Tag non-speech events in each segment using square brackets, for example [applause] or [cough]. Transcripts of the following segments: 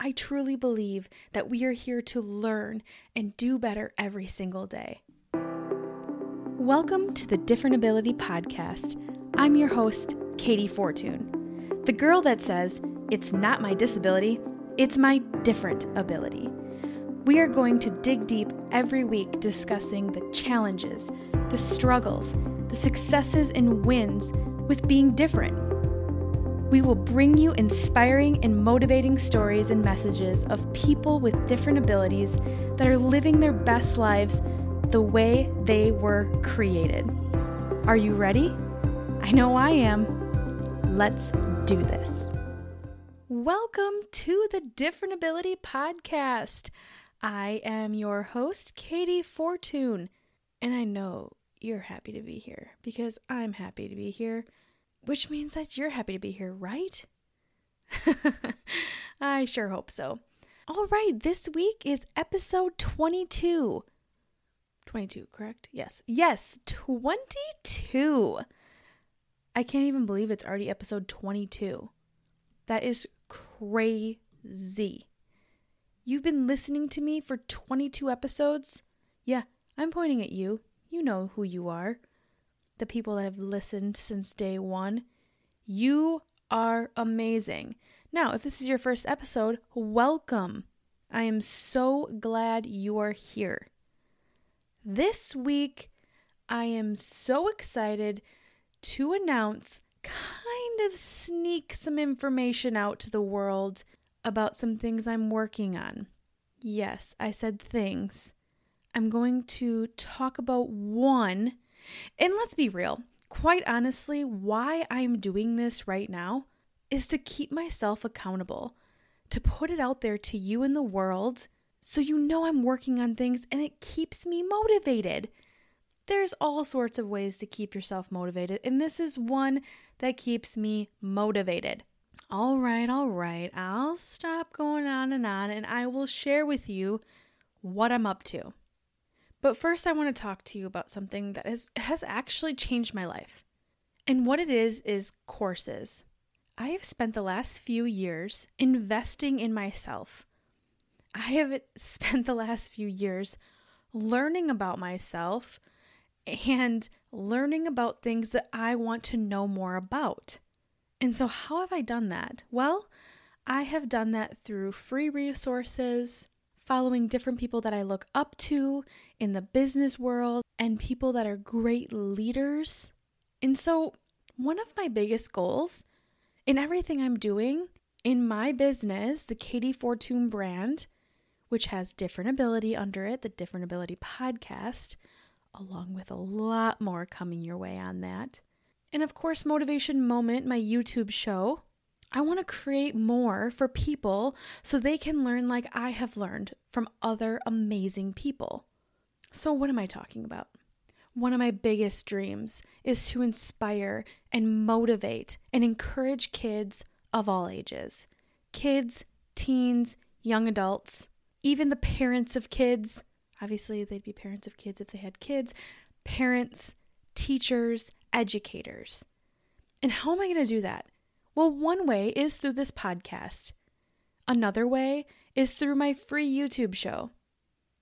I truly believe that we are here to learn and do better every single day. Welcome to the Different Ability Podcast. I'm your host, Katey Fortun, the girl that says, It's not my disability, it's my different ability. We are going to dig deep every week discussing the challenges, the struggles, the successes, and wins with being different we will bring you inspiring and motivating stories and messages of people with different abilities that are living their best lives the way they were created. Are you ready? I know I am. Let's do this. Welcome to the Different Ability Podcast. I am your host, Katey Fortun, and I know you're happy to be here because I'm happy to be here which means that you're happy to be here, right? [laughs] I sure hope so. All right, this week is episode 22. 22, correct? Yes. Yes, 22. I can't even believe it's already episode 22. That is crazy. You've been listening to me for 22 episodes? Yeah, I'm pointing at you. You know who you are the people that have listened since day one. You are amazing. Now, if this is your first episode, welcome. I am so glad you are here. This week, I am so excited to announce, kind of sneak some information out to the world about some things I'm working on. Yes, I said things. I'm going to talk about one and let's be real, quite honestly, why I'm doing this right now is to keep myself accountable, to put it out there to you in the world so you know I'm working on things and it keeps me motivated. There's all sorts of ways to keep yourself motivated, and this is one that keeps me motivated. All right, all right, I'll stop going on and on and I will share with you what I'm up to. But first, I want to talk to you about something that has, has actually changed my life. And what it is, is courses. I have spent the last few years investing in myself. I have [laughs] spent the last few years learning about myself and learning about things that I want to know more about. And so, how have I done that? Well, I have done that through free resources, following different people that I look up to in the business world and people that are great leaders. And so, one of my biggest goals in everything I'm doing in my business, the Katey Fortun brand, which has Different Ability under it, the Different Ability podcast, along with a lot more coming your way on that. And of course, Motivation Moment, my YouTube show, I want to create more for people so they can learn like I have learned from other amazing people. So, what am I talking about? One of my biggest dreams is to inspire and motivate and encourage kids of all ages kids, teens, young adults, even the parents of kids. Obviously, they'd be parents of kids if they had kids, parents, teachers, educators. And how am I going to do that? Well, one way is through this podcast. Another way is through my free YouTube show.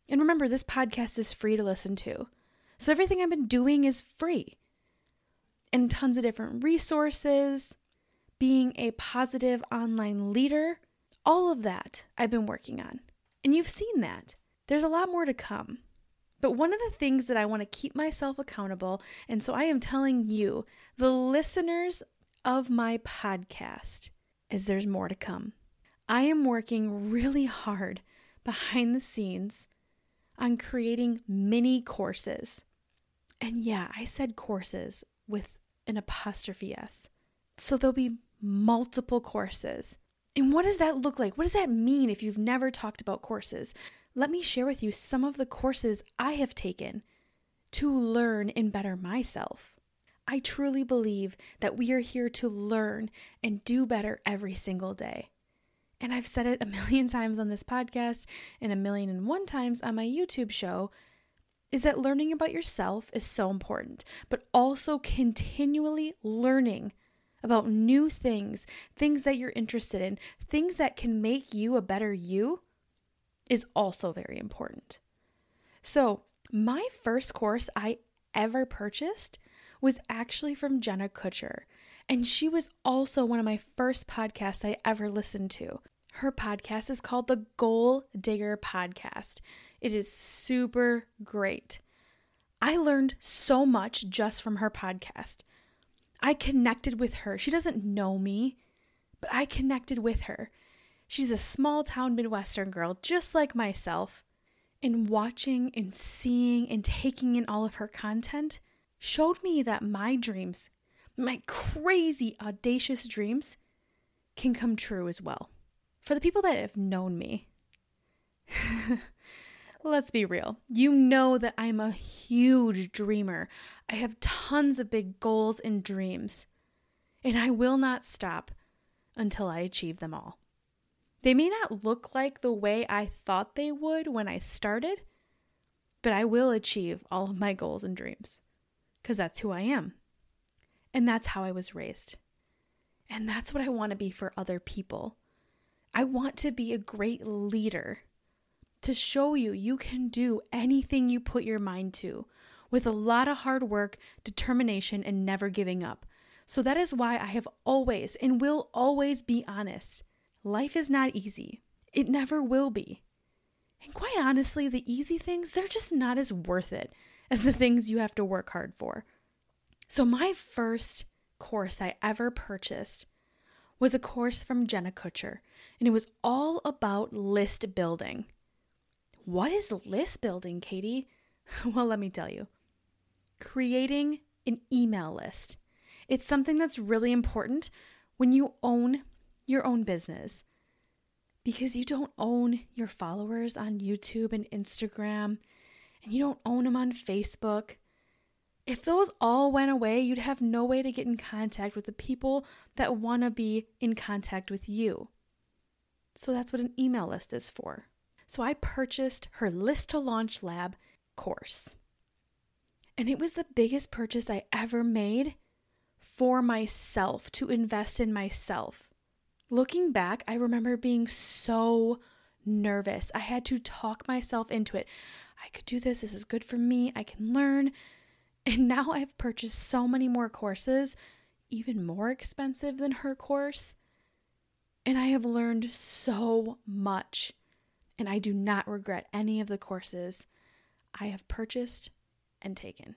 And remember, this podcast is free to listen to. So everything I've been doing is free. And tons of different resources, being a positive online leader, all of that I've been working on. And you've seen that. There's a lot more to come. But one of the things that I want to keep myself accountable, and so I am telling you, the listeners of my podcast is there's more to come. I am working really hard behind the scenes on creating mini courses. And yeah, I said courses with an apostrophe S. So there'll be multiple courses. And what does that look like? What does that mean if you've never talked about courses? Let me share with you some of the courses I have taken to learn and better myself. I truly believe that we are here to learn and do better every single day. And I've said it a [laughs] million times on this podcast and a million and one times on my YouTube show is that learning about yourself is so important, but also continually learning about new things, things that you're interested in, things that can make you a better you is also very important. So, my first course I ever purchased was actually from Jenna Kutcher. And she was also one of my first podcasts I ever listened to. Her podcast is called the Goal Digger Podcast. It is super great. I learned so much just from her podcast. I connected with her. She doesn't know me, but I connected with her. She's a small town Midwestern girl, just like myself. And watching and seeing and taking in all of her content showed me that my dreams, my crazy, audacious dreams, can come true as well. For the people that have known me, [laughs] let's be real. You know that I'm a huge dreamer. I have tons of big goals and dreams, and I will not stop until I achieve them all. They may not look like the way I thought they would when I started, but I will achieve all of my goals and dreams because that's who I am. And that's how I was raised. And that's what I want to be for other people. I want to be a great leader to show you you can do anything you put your mind to with a lot of hard work, determination, and never giving up. So that is why I have always and will always be honest. Life is not easy, it never will be. And quite honestly, the easy things, they're just not as worth it as the things you have to work hard for. So, my first course I ever purchased was a course from Jenna Kutcher, and it was all about list building. What is list building, Katey? [laughs] well, let me tell you. Creating an email list. It's something that's really important when you own your own business because you don't own your followers on YouTube and Instagram, and you don't own them on Facebook. If those all went away, you'd have no way to get in contact with the people that want to be in contact with you. So that's what an email list is for. So I purchased her List to Launch Lab course. And it was the biggest purchase I ever made for myself to invest in myself. Looking back, I remember being so nervous. I had to talk myself into it. I could do this. This is good for me. I can learn. And now I've purchased so many more courses, even more expensive than her course. And I have learned so much and I do not regret any of the courses I have purchased and taken.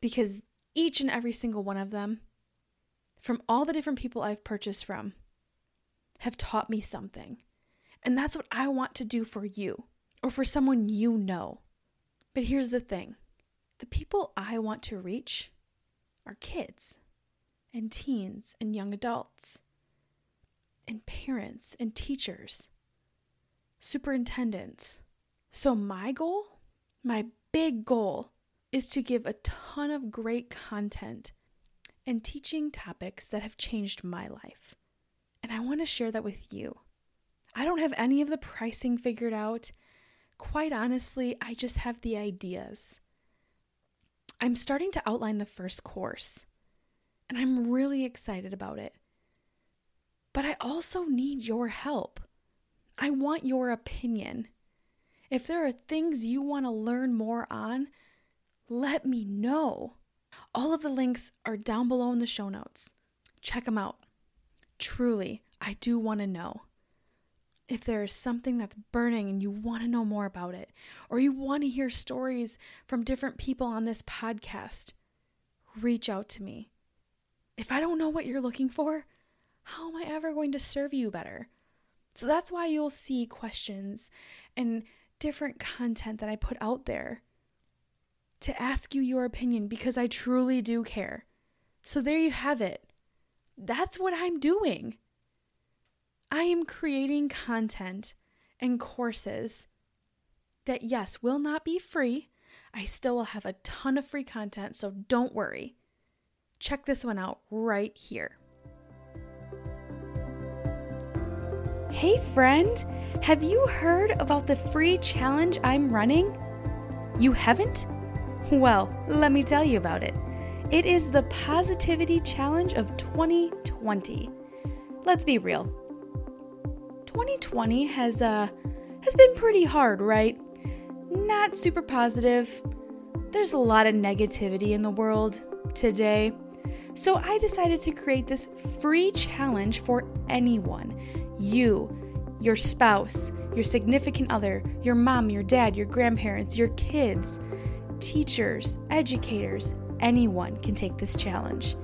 Because each and every single one of them, from all the different people I've purchased from, have taught me something. And that's what I want to do for you or for someone you know. But here's the thing the people I want to reach are kids and teens and young adults and parents and teachers superintendents. So, my goal, my big goal, is to give a ton of great content and teaching topics that have changed my life. And I want to share that with you. I don't have any of the pricing figured out. Quite honestly, I just have the ideas. I'm starting to outline the first course, and I'm really excited about it. But I also need your help. I want your opinion. If there are things you want to learn more on, let me know. All of the links are down below in the show notes. Check them out. Truly, I do want to know. If there is something that's burning and you want to know more about it, or you want to hear stories from different people on this podcast, reach out to me. If I don't know what you're looking for, how am I ever going to serve you better? So that's why you'll see questions and different content that I put out there to ask you your opinion because I truly do care. So there you have it. That's what I'm doing. I am creating content and courses that, yes, will not be free. I still will have a ton of free content, so don't worry. Check this one out right here. Hey, friend, have you heard about the free challenge I'm running? You haven't? Well, let me tell you about it. It is the Positivity Challenge of 2020. Let's be real. 2020 has uh has been pretty hard, right? Not super positive. There's a lot of negativity in the world today. So I decided to create this free challenge for anyone. You, your spouse, your significant other, your mom, your dad, your grandparents, your kids, teachers, educators, anyone can take this challenge.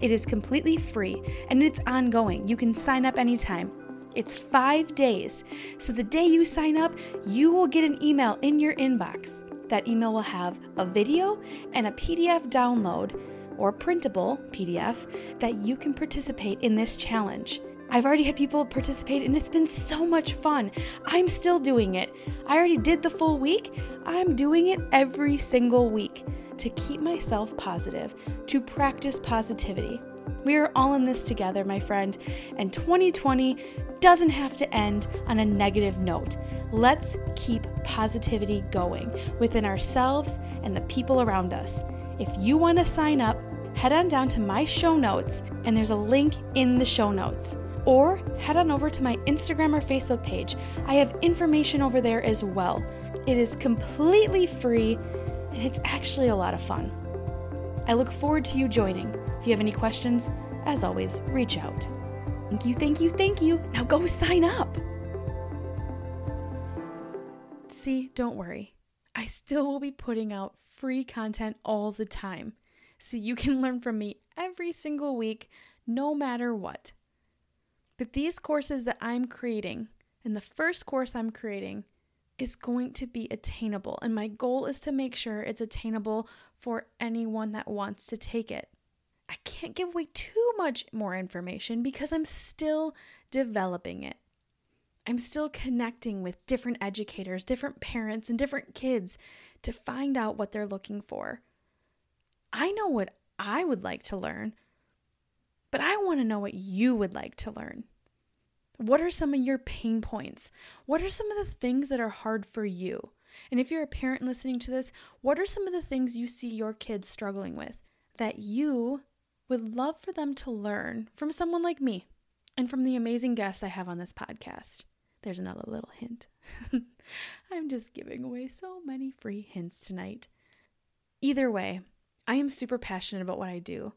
It is completely free and it's ongoing. You can sign up anytime. It's five days. So the day you sign up, you will get an email in your inbox. That email will have a video and a PDF download or printable PDF that you can participate in this challenge. I've already had people participate and it's been so much fun. I'm still doing it. I already did the full week. I'm doing it every single week to keep myself positive, to practice positivity. We are all in this together, my friend, and 2020 doesn't have to end on a negative note. Let's keep positivity going within ourselves and the people around us. If you want to sign up, head on down to my show notes, and there's a link in the show notes. Or head on over to my Instagram or Facebook page. I have information over there as well. It is completely free and it's actually a lot of fun. I look forward to you joining. If you have any questions, as always, reach out. Thank you, thank you, thank you. Now go sign up. See, don't worry. I still will be putting out free content all the time so you can [laughs] learn from me every single week, no matter what. But these courses that I'm creating, and the first course I'm creating, is going to be attainable. And my goal is to make sure it's attainable for anyone that wants to take it. I can't give away too much more information because I'm still developing it. I'm still connecting with different educators, different parents, and different kids to find out what they're looking for. I know what I would like to learn, but I want to know what you would like to learn. What are some of your pain points? What are some of the things that are hard for you? And if you're a parent listening to this, what are some of the things you see your kids struggling with that you would love for them to learn from someone like me and from the amazing guests I have on this podcast? There's another little hint. [laughs] I'm just giving away so many free hints tonight. Either way, I am super passionate about what I do.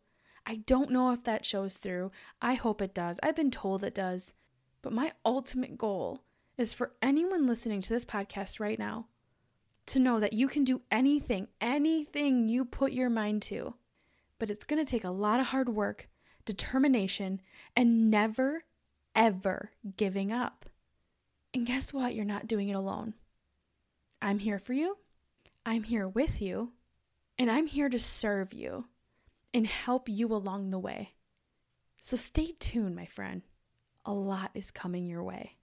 I don't know if that shows through. I hope it does. I've been told it does. But my ultimate goal is for anyone listening to this podcast right now to know that you can do anything, anything you put your mind to. But it's going to take a lot of hard work, determination, and never, ever giving up. And guess what? You're not doing it alone. I'm here for you. I'm here with you. And I'm here to serve you and help you along the way. So stay tuned, my friend a lot is coming your way.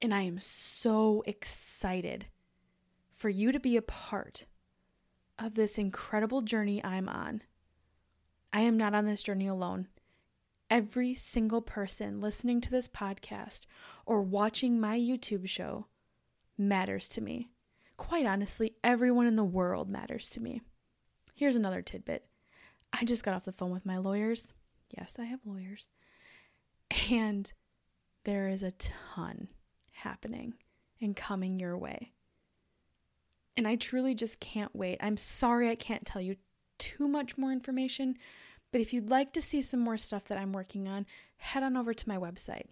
And I am so excited for you to be a part of this incredible journey I'm on. I am not on this journey alone. Every single person listening to this podcast or watching my YouTube show matters to me. Quite honestly, everyone in the world matters to me. Here's another tidbit. I just got off the phone with my lawyers. Yes, I have lawyers. And there is a ton happening and coming your way. And I truly just can't wait. I'm sorry I can't tell you too much more information, but if you'd like to see some more stuff that I'm working on, head on over to my website,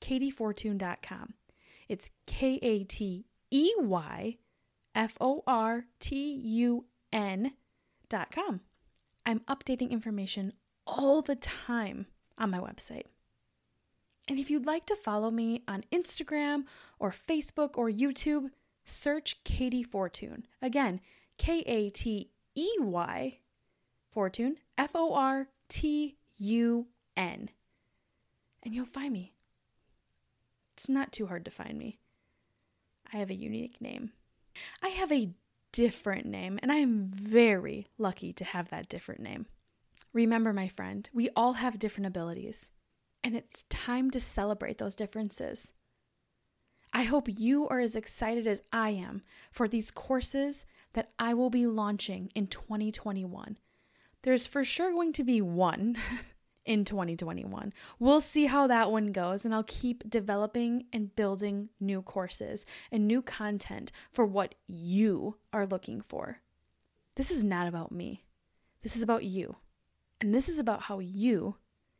kateyfortun.com. It's K A T E Y F O R T U N.com. I'm updating information all the time on my website. And if you'd like to follow me on Instagram or Facebook or YouTube, search Katey Fortun. Again, K A T E Y Fortun, F O R T U N. And you'll find me. It's not too hard to find me. I have a unique name. I have a different name, and I am very lucky to have that different name. Remember, my friend, we all have different abilities and it's time to celebrate those differences. I hope you are as excited as I am for these courses that I will be launching in 2021. There's for sure going to be one [laughs] in 2021. We'll see how that one goes, and I'll keep developing and building new courses and new content for what you are looking for. This is not about me, this is about you. And this is about how you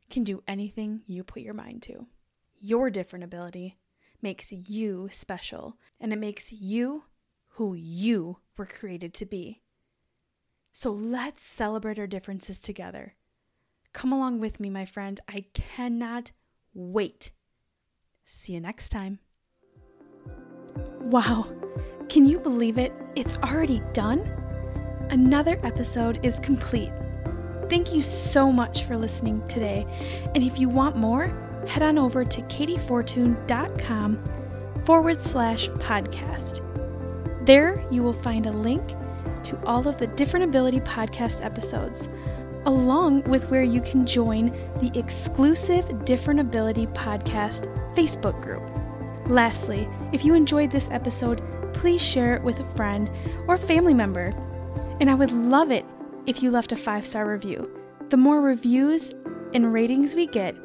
can do anything you put your mind to. Your different ability makes you special, and it makes you who you were created to be. So let's celebrate our differences together. Come along with me, my friend. I cannot wait. See you next time. Wow, can you believe it? It's already done? Another episode is complete. Thank you so much for listening today. And if you want more, head on over to kateyfortun.com forward slash podcast. There you will find a link to all of the Different Ability podcast episodes, along with where you can join the exclusive Different Ability podcast Facebook group. Lastly, if you enjoyed this episode, please share it with a friend or family member. And I would love it if you left a five star review. The more reviews and ratings we get,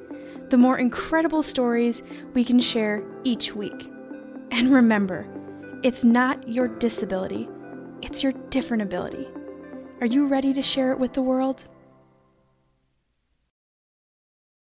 the more incredible stories we can share each week. And remember, it's not your disability, it's your different ability. Are you ready to share it with the world?